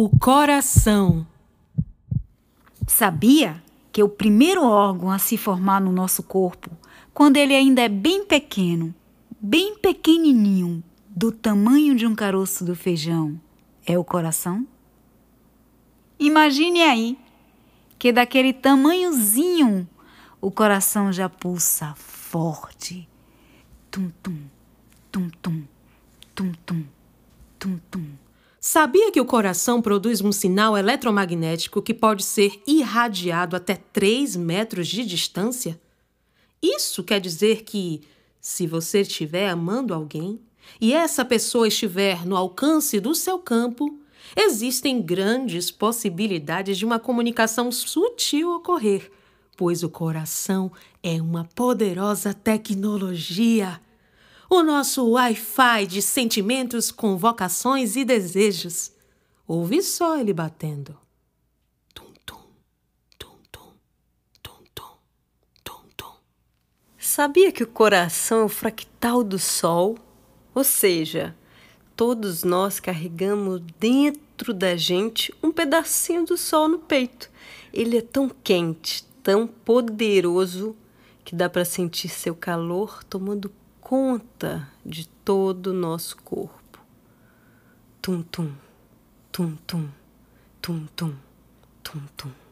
O coração. Sabia que o primeiro órgão a se formar no nosso corpo, quando ele ainda é bem pequeno, bem pequenininho, do tamanho de um caroço do feijão, é o coração? Imagine aí que daquele tamanhozinho o coração já pulsa forte. Tum tum, tum tum, tum tum, tum tum. Sabia que o coração produz um sinal eletromagnético que pode ser irradiado até 3 metros de distância? Isso quer dizer que, se você estiver amando alguém e essa pessoa estiver no alcance do seu campo, existem grandes possibilidades de uma comunicação sutil ocorrer, pois o coração é uma poderosa tecnologia o nosso Wi-Fi de sentimentos, convocações e desejos. Ouve só ele batendo. Tum, tum, tum, tum, tum, tum, tum, tum. Sabia que o coração é o fractal do Sol? Ou seja, todos nós carregamos dentro da gente um pedacinho do Sol no peito. Ele é tão quente, tão poderoso, que dá para sentir seu calor tomando conta de todo o nosso corpo. Tum tum, tum tum, tum tum, tum tum.